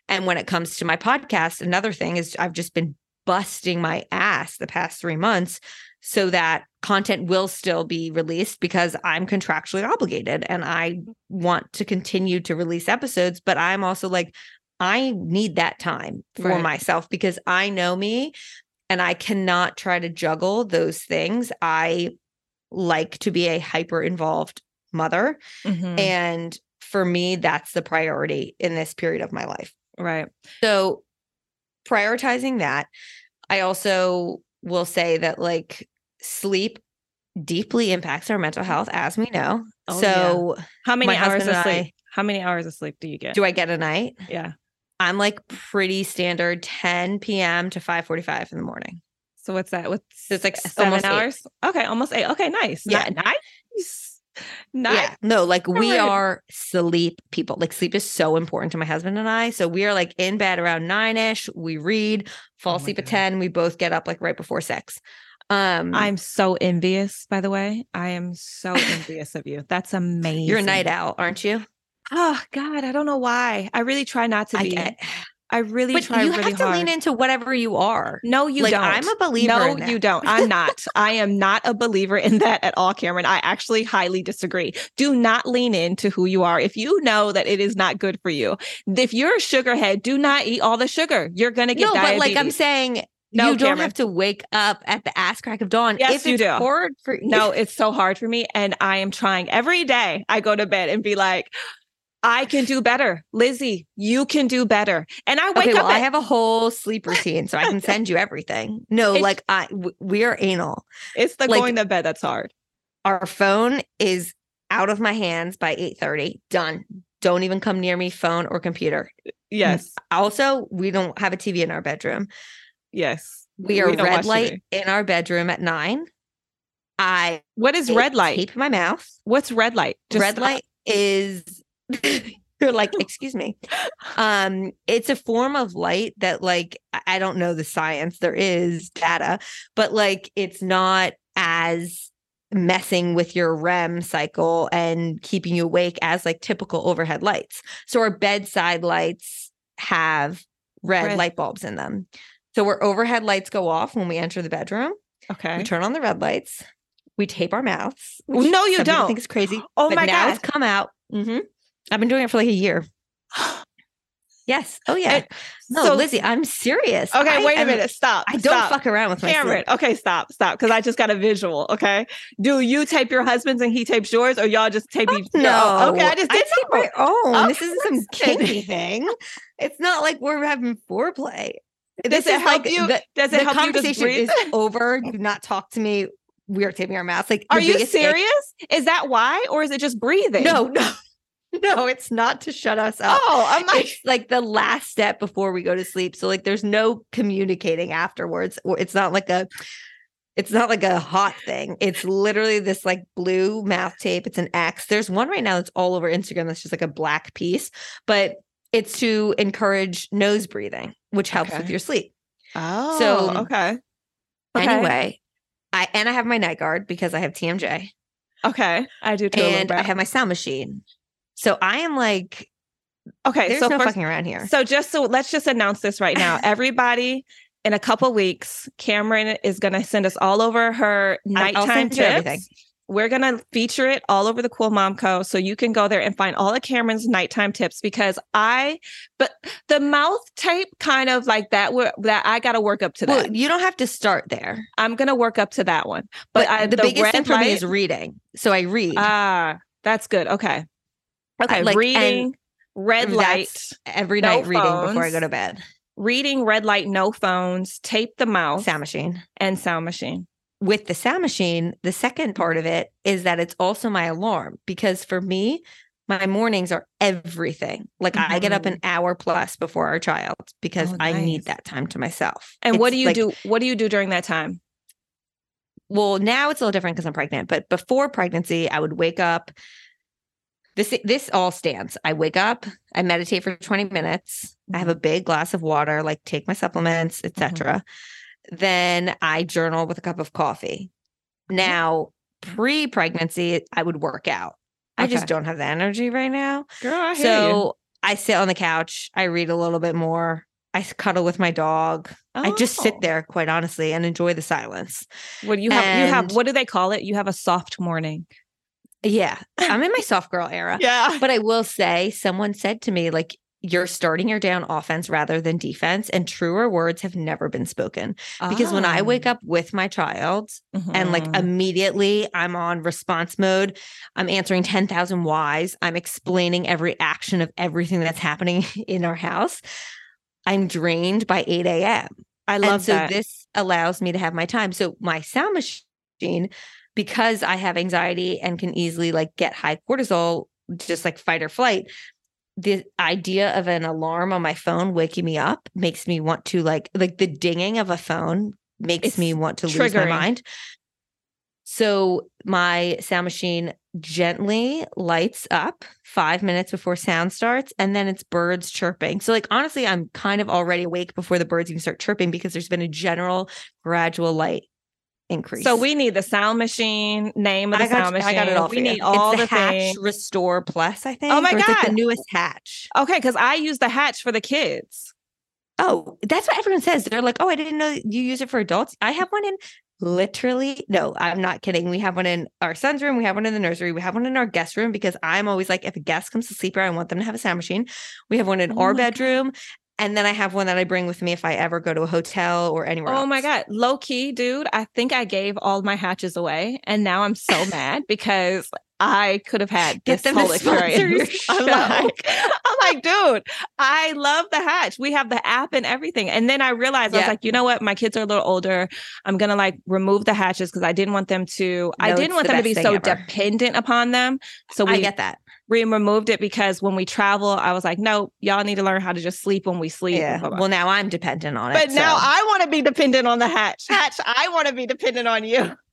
And when it comes to my podcast, another thing is I've just been busting my ass the past three months so that content will still be released because I'm contractually obligated and I want to continue to release episodes. But I'm also like, I need that time for Right. myself because I know me and I cannot try to juggle those things. I like to be a hyper involved mother. Mhm. And for me, that's the priority in this period of my life. right. So prioritizing that, I also will say that like sleep deeply impacts our mental health, as we know. Oh, so How many hours of sleep? I- How many hours of sleep do you get? do I get a night? yeah. I'm like pretty standard 10 p.m. to 5:45 in the morning. So what's that? What's So it's like seven almost eight. hours? Okay, almost eight. Okay, nice. Yeah. Ni- nice. Nice. Yeah. No, like we are sleep people. Like sleep is so important to my husband and I. So we are like in bed around nine ish. We read, fall Oh asleep at 10. We both get up like right before six. Um I'm so envious, by the way. I am so envious of you. That's amazing. you're a night owl, aren't you? Oh God, I don't know why. I really try not to I be. get I really but try you really have to hard. lean into whatever you are. no, you like don't. I'm a believer. No, in that. you don't. I'm not. I am not a believer in that at all, Cameron. I actually highly disagree. Do not lean into who you are. If you know that it is not good for you, if you're a sugarhead, do not eat all the sugar. You're gonna get No, but like I'm saying No, you don't Cameron. have to wake up at the ass crack of dawn. Yes, if you it's do. hard for No, it's so hard for me. And I am trying every day. I go to bed and be like, I can do better. Lizzy, you can do better. And I wake Okay, well, up. I have a whole sleep routine, so I can send you everything. No, It's- like I, w- we are anal. it's the like- going to bed that's hard. Our phone is out of my hands by eight thirty. Done. Don't even come near me, phone or computer. Yes. Also, we don't have a TV in our bedroom. Yes. We are don't red light TV. in our bedroom at nine. I What is red light? tape my mouth. What's red light? red stop. light is you're like excuse me um it's a form of light that like I- i don't know the science there is data but like it's not as messing with your rem cycle and keeping you awake as like typical overhead lights so our bedside lights have red, Red. light bulbs in them so our overhead lights go off when we enter the bedroom Okay. we turn on the red lights we tape our mouths No, you don't. think it's crazy Oh my now God. it's come out. hmm I've been doing it for like a year. Yes. Oh yeah. And no, so- Lizzy, I'm serious. Okay, I wait a am- minute. Stop. I don't stop. fuck around with my Cameron. sleep. Okay, stop, stop. Because I just got a visual. Okay. Do you tape your husband's and he tapes yours, or y'all just tape each? No. Okay, I just did tape my own. This isn't some kinky thing. It's not like we're having foreplay. Does This it is help like you? the, Does it the help you conversation breathe? is over. Do not talk to me. We are taping our mouths. Like, Are you serious? Is that why, or is it just breathing? No, no, no. It's not to shut us up. Oh, I'm like, it's like the last step before we go to sleep. So like there's no communicating afterwards. It's not like a it's not like a hot thing. It's literally this like blue mouth tape. It's an X. There's one right now that's all over Instagram that's just like a black piece, but it's to encourage nose breathing, which helps with your sleep. oh, So, okay. Okay. Anyway, I and I have my night guard because I have TMJ okay, I do too. and I have my sound machine. So I am like, okay, there's so no first, fucking around here. So just so let's just announce this right now. Everybody, in a couple weeks, Cameron is going to send us all over her nighttime tips. We're going to feature it all over the Cool Mom Co. So you can go there and find all of Cameron's nighttime tips because I, but the mouth tape kind of like that, where that I got to work up to that. Well, you don't have to start there. I'm going to work up to that one. But, But, I, the, biggest thing for me is reading. So I read. Ah, that's good. Okay. Okay. like, reading, red light. every no night reading before I go to bed. reading red light, no phones, tape the mouth, Sound machine. and sound machine. With the sound machine, the second part of it is that it's also my alarm because for me, my mornings are everything. Like I get up an mm-hmm. hour plus before our child because Oh, I need that time to myself. And what do you like- do? What do you do during that time? well now it's a little different because i'm pregnant but before pregnancy i would wake up this this all stands. I wake up i meditate for 20 minutes. I have a mm-hmm. big glass of water like take my supplements etc mm-hmm. then i journal with a cup of coffee. Mm-hmm. Now pre-pregnancy i would work out. I just don't have the energy right now. Girl, I so i sit on the couch i read a little bit more i cuddle with my dog. I just sit Oh. there quite honestly and enjoy the silence. What do you have? you have what do they call it? You have a soft morning. Yeah, I'm in my soft girl era. Yeah. But I will say, someone said to me, like, you're starting your day on offense rather than defense. And truer words have never been spoken. Because when I wake up with my child and like Mhm. immediately I'm on response mode, I'm answering 10,000 whys, I'm explaining every action of everything that's happening in our house. I'm drained by 8 a.m. I And love so that. this allows me to have my time. So my sound machine, because I have anxiety and can easily like get high cortisol, just like fight or flight, the idea of an alarm on my phone waking me up makes me want to like like the dinging of a phone makes It's me want to lose my mind. So my sound machine gently lights up five minutes before sound starts, and then it's birds chirping. So, like, honestly, I'm kind of already awake before the birds even start chirping because there's been a general gradual light increase. So we need the sound machine, name of the I got, sound machine. I got it all. We you. need all it's the, the, Hatch things. Restore Plus, I think. Oh my god. like the newest Hatch. Okay, because I use the hatch for the kids. Oh, that's what everyone says. They're like, oh, I didn't know you use it for adults. I have one in literally, no, I'm not kidding. We have one in our son's room. We have one in the nursery. We have one in our guest room because I'm always like, if a guest comes to sleep here, I want them to have a sound machine. We have one in Oh our bedroom God. And then I have one that I bring with me if I ever go to a hotel or anywhere Oh my. God. Low key, dude. I think I gave all my hatches away. And now I'm so mad because I could have had Get this them whole experience. I'm like, I'm like, dude, I love the hatch. We have the app and everything. And then I realized I was like, you know what? My kids are a little older. I'm gonna like remove the hatches because I didn't want them to, I didn't want the them to be so ever. dependent upon them. So I we get that. We removed it because when we travel, I was like, no, y'all need to learn how to just sleep when we sleep. Yeah. blah, blah, blah. Well, now I'm dependent on it. but now I want to be dependent on the hatch. Hatch, I want to be dependent on you.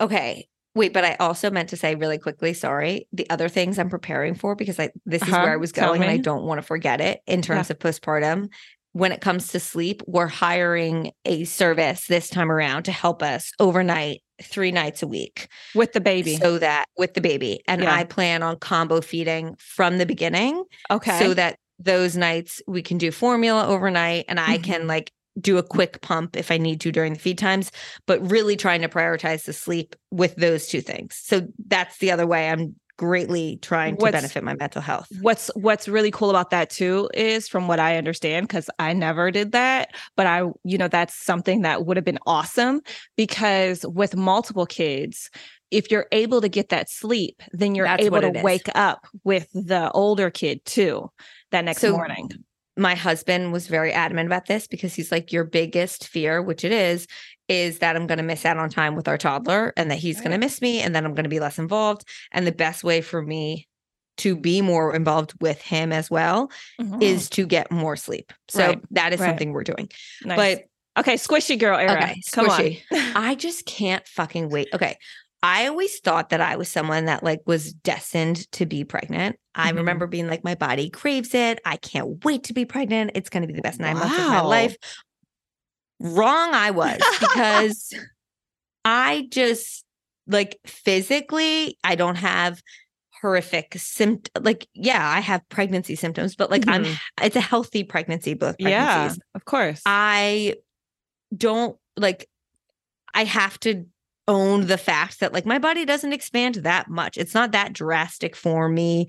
Okay. Wait, but I also meant to say really quickly, sorry, the other things I'm preparing for because I this is Uh-huh. where I was going and I don't want to forget it in terms of postpartum. When it comes to sleep, we're hiring a service this time around to help us overnight three nights a week. With the baby. So that with the baby. And Yeah. I plan on combo feeding from the beginning okay. so that those nights we can do formula overnight and I Mhm. can like do a quick pump if I need to during the feed times, but really trying to prioritize the sleep with those two things. So that's the other way I'm greatly trying to What's- benefit my mental health. what's what's really cool about that too is from what I understand because I never did that but I you know that's something that would have been awesome because with multiple kids if you're able to get that sleep then you're That's able to is. wake up with the older kid too that next So- morning My husband was very adamant about this because he's like, your biggest fear, which it is, is that I'm going to miss out on time with our toddler and that he's going to miss me and then I'm going to be less involved. And the best way for me to be more involved with him as well is to get more sleep. So Right, that is right. something we're doing. nice. But okay squishy girl era Okay, come on I just can't fucking wait. Okay. I always thought that I was someone that like was destined to be pregnant. I Mhm. remember being like, my body craves it. I can't wait to be pregnant. It's going to be the best nine months of my life. Wrong, I was because I just like physically, I don't have horrific symptoms. Like, yeah, I have pregnancy symptoms, but like I'm, Mhm. it's a healthy pregnancy, both yeah of course I don't like I have to own the fact that like my body doesn't expand that much. It's not that drastic for me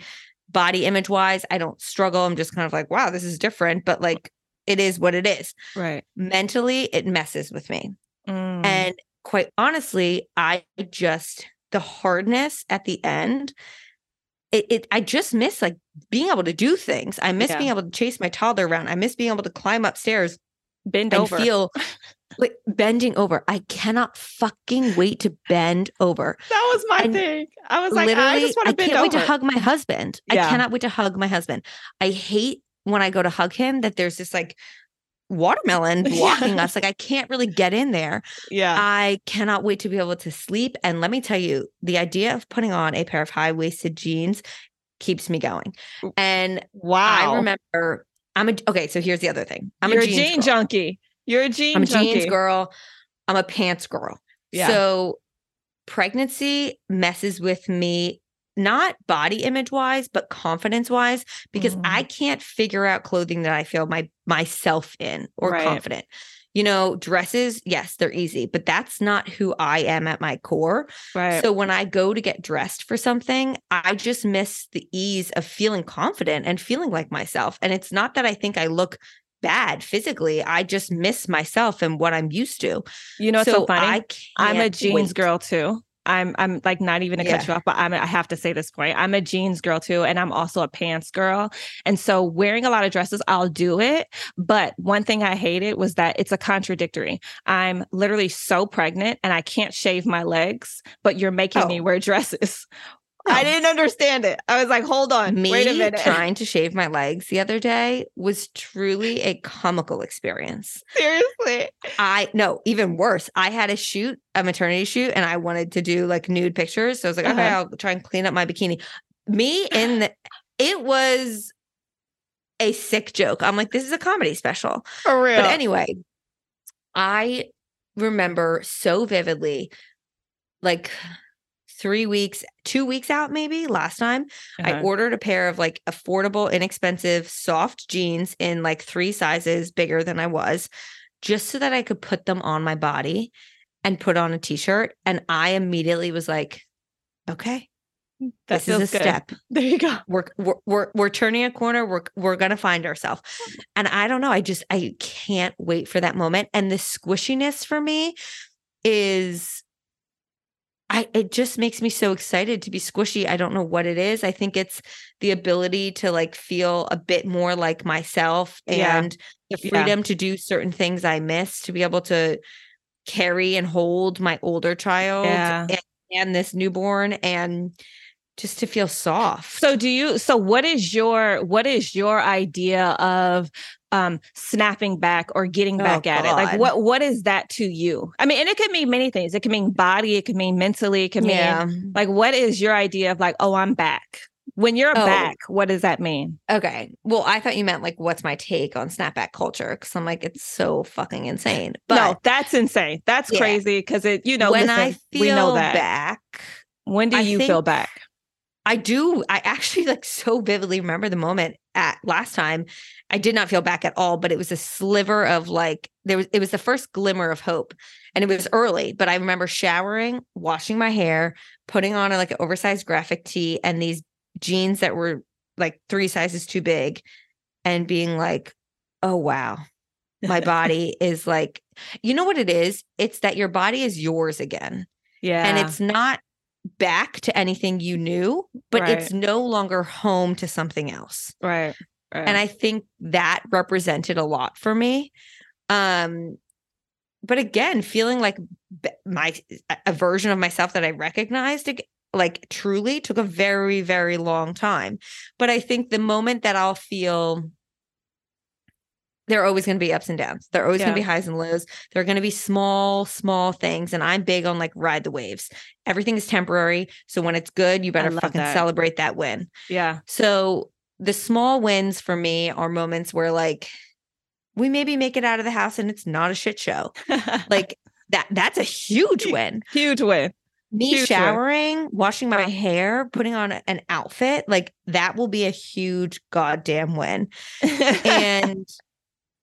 body image wise. I don't struggle. I'm just kind of like, wow, this is different, but like it is what it is. right Mentally, it messes with me. Mm. And quite honestly, I just the hardness at the end it, it I just miss like being able to do things. I miss Yeah. being able to chase my toddler around. I miss being able to climb upstairs bend and over feel like bending over. I cannot fucking wait to bend over. that was my and thing i was like i just want I to bend over. I can't wait to hug my husband. Yeah. I cannot wait to hug my husband. I hate when I go to hug him that there's this like watermelon Yeah. blocking us. Like I can't really get in there. yeah I cannot wait to be able to sleep. And let me tell you, the idea of putting on a pair of high waisted jeans keeps me going. And wow I remember I'm a okay. So here's the other thing. I'm You're a a jeans jean girl. junkie. You're a jean I'm a junkie. jeans girl. I'm a pants girl. Yeah. So pregnancy messes with me, not body image wise, but confidence wise, because Mm. I can't figure out clothing that I feel my myself in or Right. confident. You know, dresses, yes, they're easy, but that's not who I am at my core. right. So when I go to get dressed for something, I just miss the ease of feeling confident and feeling like myself. And it's not that I think I look bad physically. I just miss myself and what I'm used to. you know so so funny? I I'm a jeans wait. girl too. I'm I'm like not even to cut Yeah. you off, but I'm I have to say this point. I'm a jeans girl too, and I'm also a pants girl. And so wearing a lot of dresses, I'll do it. But one thing I hated was that it's a contradictory. I'm literally so pregnant and I can't shave my legs, but you're making me Oh. wear dresses. I didn't understand it. I was like, hold on, Me wait a minute. trying to shave my legs the other day was truly a comical experience. Seriously. I no, even worse. I had a shoot, a maternity shoot, and I wanted to do like nude pictures. So I was like, okay, Uh-huh. I'll try and clean up my bikini. Me in the it was a sick joke. I'm like, this is a comedy special. For real. But anyway, I remember so vividly, like three weeks, two weeks out, maybe last time, I Uh-huh. ordered a pair of like affordable, inexpensive, soft jeans in like three sizes bigger than I was, just so that I could put them on my body and put on a t shirt. And I immediately was like, okay, that this is a good. step. There you go. We're, we're we're we're turning a corner. We're we're gonna find ourselves. And I don't know. I just I can't wait for that moment. And the squishiness for me is I it just makes me so excited to be squishy. I don't know what it is. I think it's the ability to like feel a bit more like myself Yeah. and the Yeah. freedom to do certain things I miss, to be able to carry and hold my older child Yeah. and, and this newborn and just to feel soft. So do you so what is your what is your idea of um snapping back or getting Oh, back at it? Like what what is that to you? I mean, and it could mean many things. It could mean body, it could mean mentally, it could mean like what is your idea of like, oh, I'm back? When you're Oh. back, what does that mean? Okay. Well, I thought you meant like what's my take on snapback culture? Because I'm like, it's so fucking insane. But no, that's insane. That's Yeah. crazy because it, you know, when listen, I feel we know that. back, When do I you feel back? I do. I actually like so vividly remember the moment at last time. I did not feel back at all, but it was a sliver of like there was. It was the first glimmer of hope, and it was early. But I remember showering, washing my hair, putting on a, like an oversized graphic tee and these jeans that were like three sizes too big, and being like, "Oh wow, my body is like." You know what it is? It's that your body is yours again Yeah. and it's not back to anything you knew, but it's no longer home to something else. right. Right. And I think that represented a lot for me. Um but again, feeling like my a version of myself that I recognized like truly took a very very long time. But I think the moment that I'll feel there are always going to be ups and downs. There are always going to be highs and lows. There are going to be small, small things. And I'm big on like ride the waves. Everything is temporary. So when it's good, you better fucking that. celebrate that win. yeah. So the small wins for me are moments where like we maybe make it out of the house and it's not a shit show. Like that that's a huge win. huge win. Me Huge win. showering, washing my uh-huh. hair, putting on an outfit, like that will be a huge goddamn win. And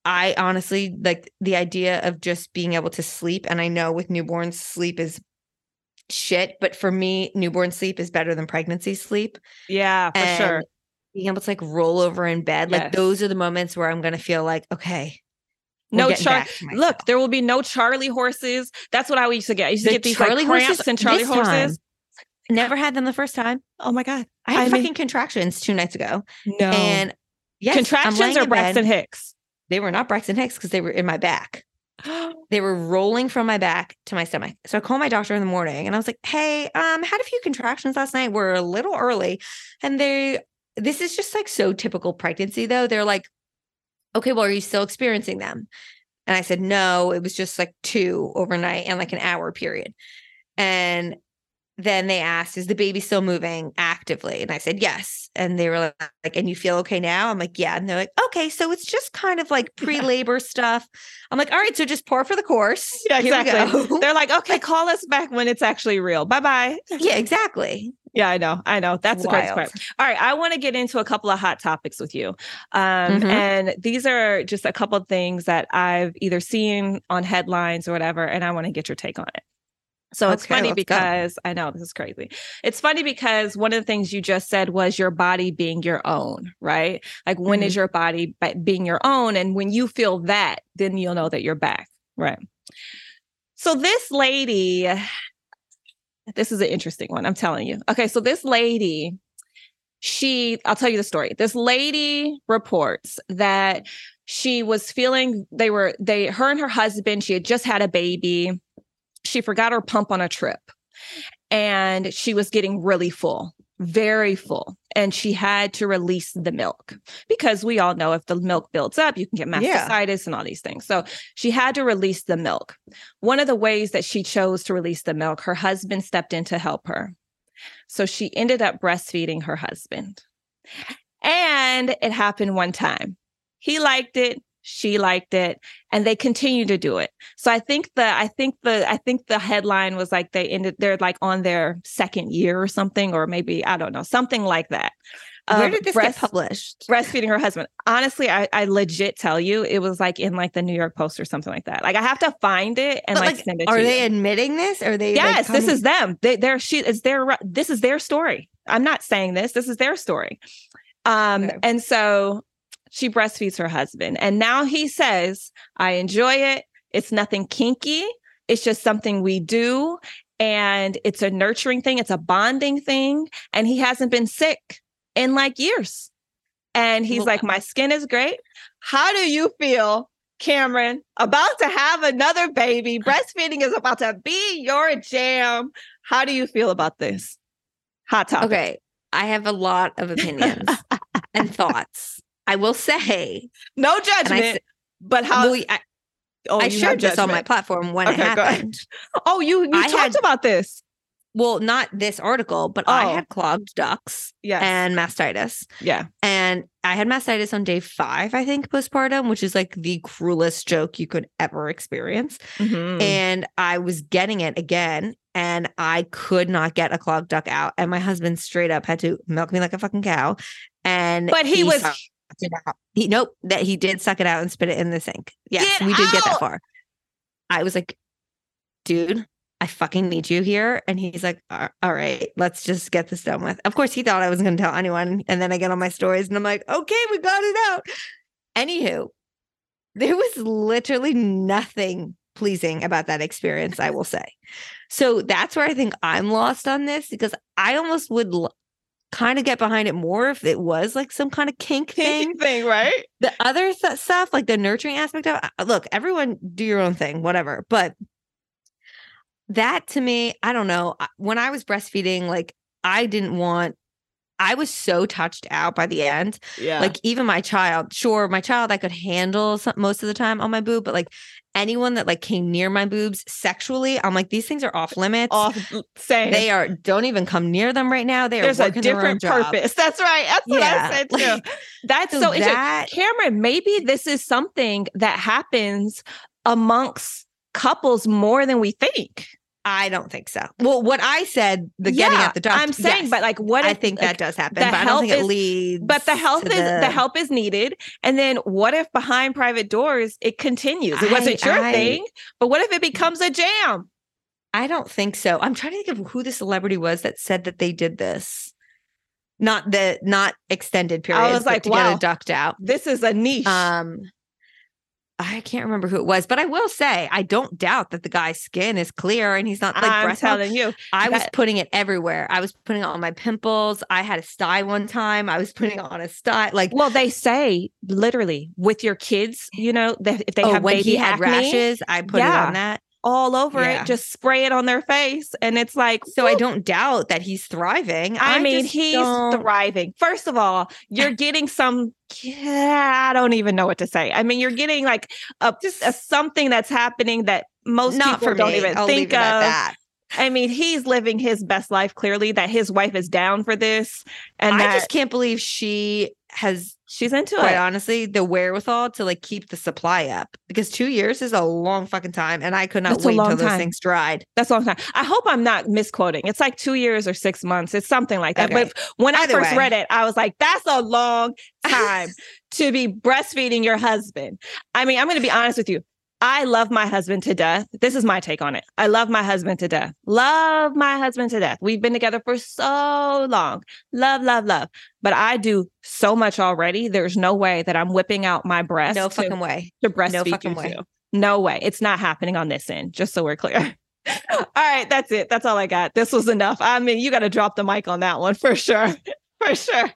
I honestly like the idea of just being able to sleep. And I know with newborns, sleep is shit, but for me, newborn sleep is better than pregnancy sleep. yeah, for and sure. being able to like roll over in bed like those are the moments where i'm going to feel like okay No char- Look, there will be no Charlie horses. That's what I used to get. I used to get these Charlie like cramps horses and Charlie horses. never had them the first time Oh my god! i had I fucking mean- contractions two nights ago No. and yes contractions or. Braxton Hicks? They were not braxton hicks because they were in my back. They were rolling from my back to my stomach. So i called my doctor in the morning and i was like hey um had a few contractions last night we're a little early. And they this is just like so typical pregnancy though. They're like okay well are you still experiencing them? And i said no it was just like two overnight and like an hour period. And then they asked is the baby still moving actively and i said yes and they were like, and you feel okay now i'm like yeah and they're like okay so it's just kind of like pre-labor stuff i'm like all right so just pour for the course Yeah, Here exactly. They're like, okay, call us back when it's actually real. Bye bye. yeah exactly Yeah, I know. I know. That's the crazy part. All right. I want to get into a couple of hot topics with you. Um, Mhm. And these are just a couple of things that I've either seen on headlines or whatever, and I want to get your take on it. So it's Okay, funny let's go. because I know this is crazy. It's funny because one of the things you just said was your body being your own, right? Like, when is Mm-hmm. your body being your own? And when you feel that, then you'll know that you're back, right? So, this lady this is an interesting one. I'm telling you. Okay, so this lady, she, I'll tell you the story. This lady reports that she was feeling they were they her and her husband, she had just had a baby. She forgot her pump on a trip. And she was getting really full, very full. And she had to release the milk because we all know if the milk builds up, you can get Yeah. mastitis and all these things. So she had to release the milk. One of the ways that she chose to release the milk, her husband stepped in to help her. So she ended up breastfeeding her husband. And it happened one time. He liked it, she liked it, and they continue to do it. So I think the I think the I think the headline was like they ended they're like on their second year or something, or maybe I don't know, something like that. Where of did this breast- get published? breastfeeding her husband. Honestly, I, I legit tell you, it was like in like the New York Post or something like that. Like I have to find it and like, like, send it Are they you. admitting this? Are they? like, Yes, this is them. They, they're she is their this is their story. I'm not saying this. This is their story. Um, Okay. and so she breastfeeds her husband, and now he says, "I enjoy it. It's nothing kinky. It's just something we do." And it's a nurturing thing, it's a bonding thing. And he hasn't been sick in like years. And he's Well, like, My uh skin is great. How do you feel, Cameron, about to have another baby? Breastfeeding is about to be your jam. How do you feel about this? Hot topic. Okay, I have a lot of opinions and thoughts. I will say, No and I, judgment, but how well, I, oh, I shared this on my platform when Okay, it happened. Oh, you you I talked had- about this. Well, not this article, but I Oh. had clogged ducts Yes. and mastitis. yeah. And I had mastitis on day five, I think, postpartum, which is like the cruelest joke you could ever experience. Mhm. And I was getting it again, and I could not get a clogged duct out. And my husband straight up had to milk me like a fucking cow. And But he was- sucked it out. He nope, that he did suck it out and spit it in the sink. Yes, Get we did get that far. I was like, dude, I fucking need you here. And he's like, all right, let's just get this done with. Of course, he thought I wasn't going to tell anyone. And then I get on my stories and I'm like, okay, we got it out. Anywho, there was literally nothing pleasing about that experience, I will say. So that's where I think I'm lost on this because I almost would kind of get behind it more if it was like some kind of kink thing. Kinky thing, right? The other th- stuff, like the nurturing aspect of uh, look, everyone do your own thing, whatever. But that to me, I don't know. When I was breastfeeding, like I didn't want, I was so touched out by the end. Yeah. Like even my child, sure, my child I could handle some, most of the time on my boob, but like anyone that like came near my boobs sexually, I'm like these things are off limits. off mm, saying They are don't even come near them right now. They are there's a their own different purpose. That's right. That's what Yeah, I said too. like, That's so, so that- Cameron, maybe this is something that happens amongst couples more than we think. I don't think so. Well, what I said, the getting at the doctor. I'm saying, yes, but like, what I think like, that does happen, the but I don't think it is- leads. But the help is the... help is needed, and then what if behind private doors it continues? It wasn't I- your I- thing, but what if it becomes a jam? I don't think so. I'm trying to think of who the celebrity was that said that they did this. Not the not extended periods. was like, to get wow. a duct out. This is a niche. Um, I can't remember who it was, but I will say I don't doubt that the guy's skin is clear and he's not like I'm telling you, I was putting it everywhere. I was putting it on my pimples. I had a sty one time. I was putting it on a sty. Like Well, they say literally with your kids, you know, that if they oh, have when baby he had acne, rashes, I put it on that. All over Yeah. it, just spray it on their face, and it's like, So I don't doubt that he's thriving. I, mean, he's don't- thriving. First of all, you're getting some. Yeah, I don't even know what to say. I mean, you're getting like a, a something that's happening that most not people don't even I'll think leave it at of. that. I mean, he's living his best life. Clearly, that his wife is down for this, and I that just can't believe she has she's into quite it. honestly the wherewithal to like keep the supply up because two years is a long fucking time and I could not That's wait until those things dried. That's a long time. I hope I'm not misquoting. It's like two years or six months. It's something like that. Okay. But when I first way. read it, I was like, that's a long time to be breastfeeding your husband. I mean, I'm going to be honest with you. I love my husband to death. This is my take on it. I love my husband to death. Love my husband to death. We've been together for so long. Love, love, love. But I do so much already. There's no way that I'm whipping out my breast No to, fucking way. to breastfeed fucking you way. too. No way. It's not happening on this end, just so we're clear. all right, that's it. That's all I got. This was enough. I mean, you got to drop the mic on that one for sure. For sure.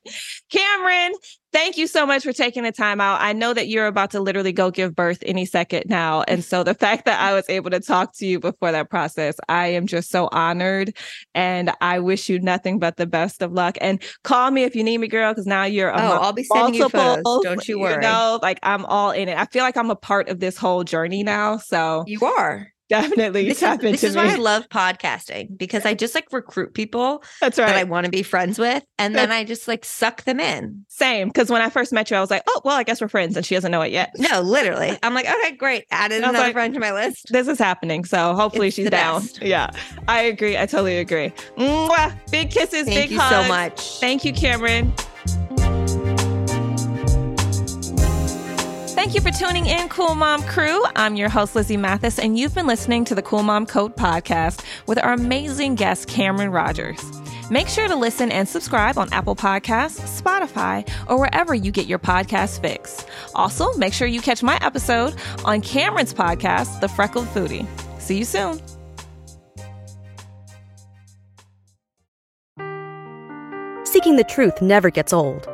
Cameron, thank you so much for taking the time out. I know that you're about to literally go give birth any second now. And so the fact that I was able to talk to you before that process, I am just so honored. And I wish you nothing but the best of luck. And call me if you need me, girl, because now you're oh, I'll be sending you photos. Don't you worry. You know, like I'm all in it. I feel like I'm a part of this whole journey now. So you are definitely this tap is, into This is me. why I love podcasting because I just like recruit people That's right. that I want to be friends with, and then I just like suck them in. Same, because when I first met you, I was like, "Oh, well, I guess we're friends," and she doesn't know it yet. No, literally, I'm like, okay, great, added another like, friend to my list. This is happening, so hopefully It's she's down. best. Yeah, I agree. I totally agree. Mwah! Big kisses, Thank big you hugs. so much. Thank you, Cameron. Thank you for tuning in, Cool Mom Crew. I'm your host, Lizzy Mathis, and you've been listening to the Cool Mom Code podcast with our amazing guest, Cameron Rogers. Make sure to listen and subscribe on Apple Podcasts, Spotify, or wherever you get your podcast fix. Also, make sure you catch my episode on Cameron's podcast, The Freckled Foodie. See you soon. Seeking the truth never gets old.